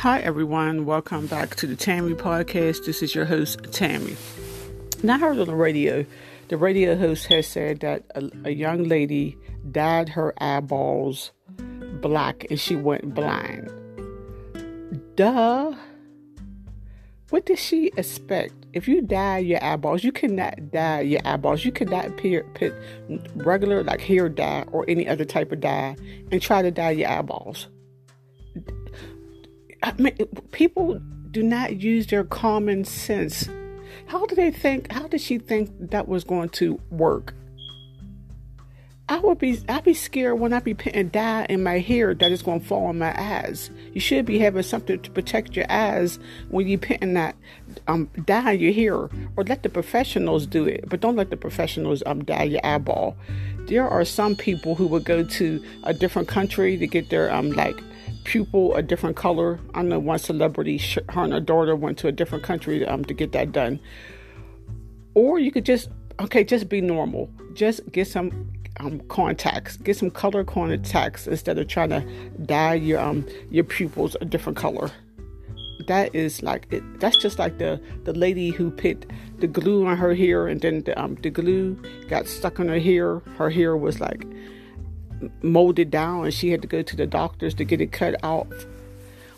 Hi, everyone. Welcome back to the Tammy Podcast. This is your host, Tammy. Now, I heard on the radio, the radio host has said that a, a young lady dyed her eyeballs black and she went blind. Duh. What did she expect? If you dye your eyeballs, you cannot dye your eyeballs. You cannot put regular, like hair dye or any other type of dye, and try to dye your eyeballs I mean, people do not use their common sense. How do they think? How did she think that was going to work? I would be I'd be scared when I be putting dye in my hair that is going to fall on my eyes. You should be having something to protect your eyes when you putting that um dye in your hair, or let the professionals do it. But don't let the professionals um dye your eyeball. There are some people who would go to a different country to get their um like pupil a different color. I know one celebrity, her and her daughter went to a different country um, to get that done. Or you could just, okay, just be normal. Just get some um, contacts, get some color contacts instead of trying to dye your um your pupils a different color. That is like it, that's just like the the lady who put the glue on her hair and then the um the glue got stuck on her hair. Her hair was like molded down and she had to go to the doctors to get it cut out.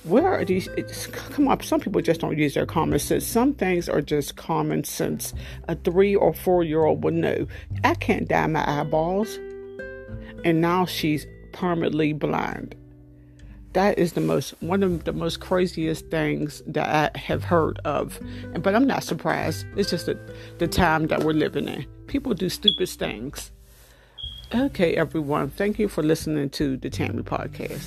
Where are these? come on, some people just don't use their common sense. Some things are just common sense. A three or four year old would know. I can't dye my eyeballs. And now she's permanently blind. That is the most one of the most craziest things that I have heard of. But I'm not surprised. It's just the, the time that we're living in. People do stupid things. Okay, everyone. Thank you for listening to the Tammy Podcast.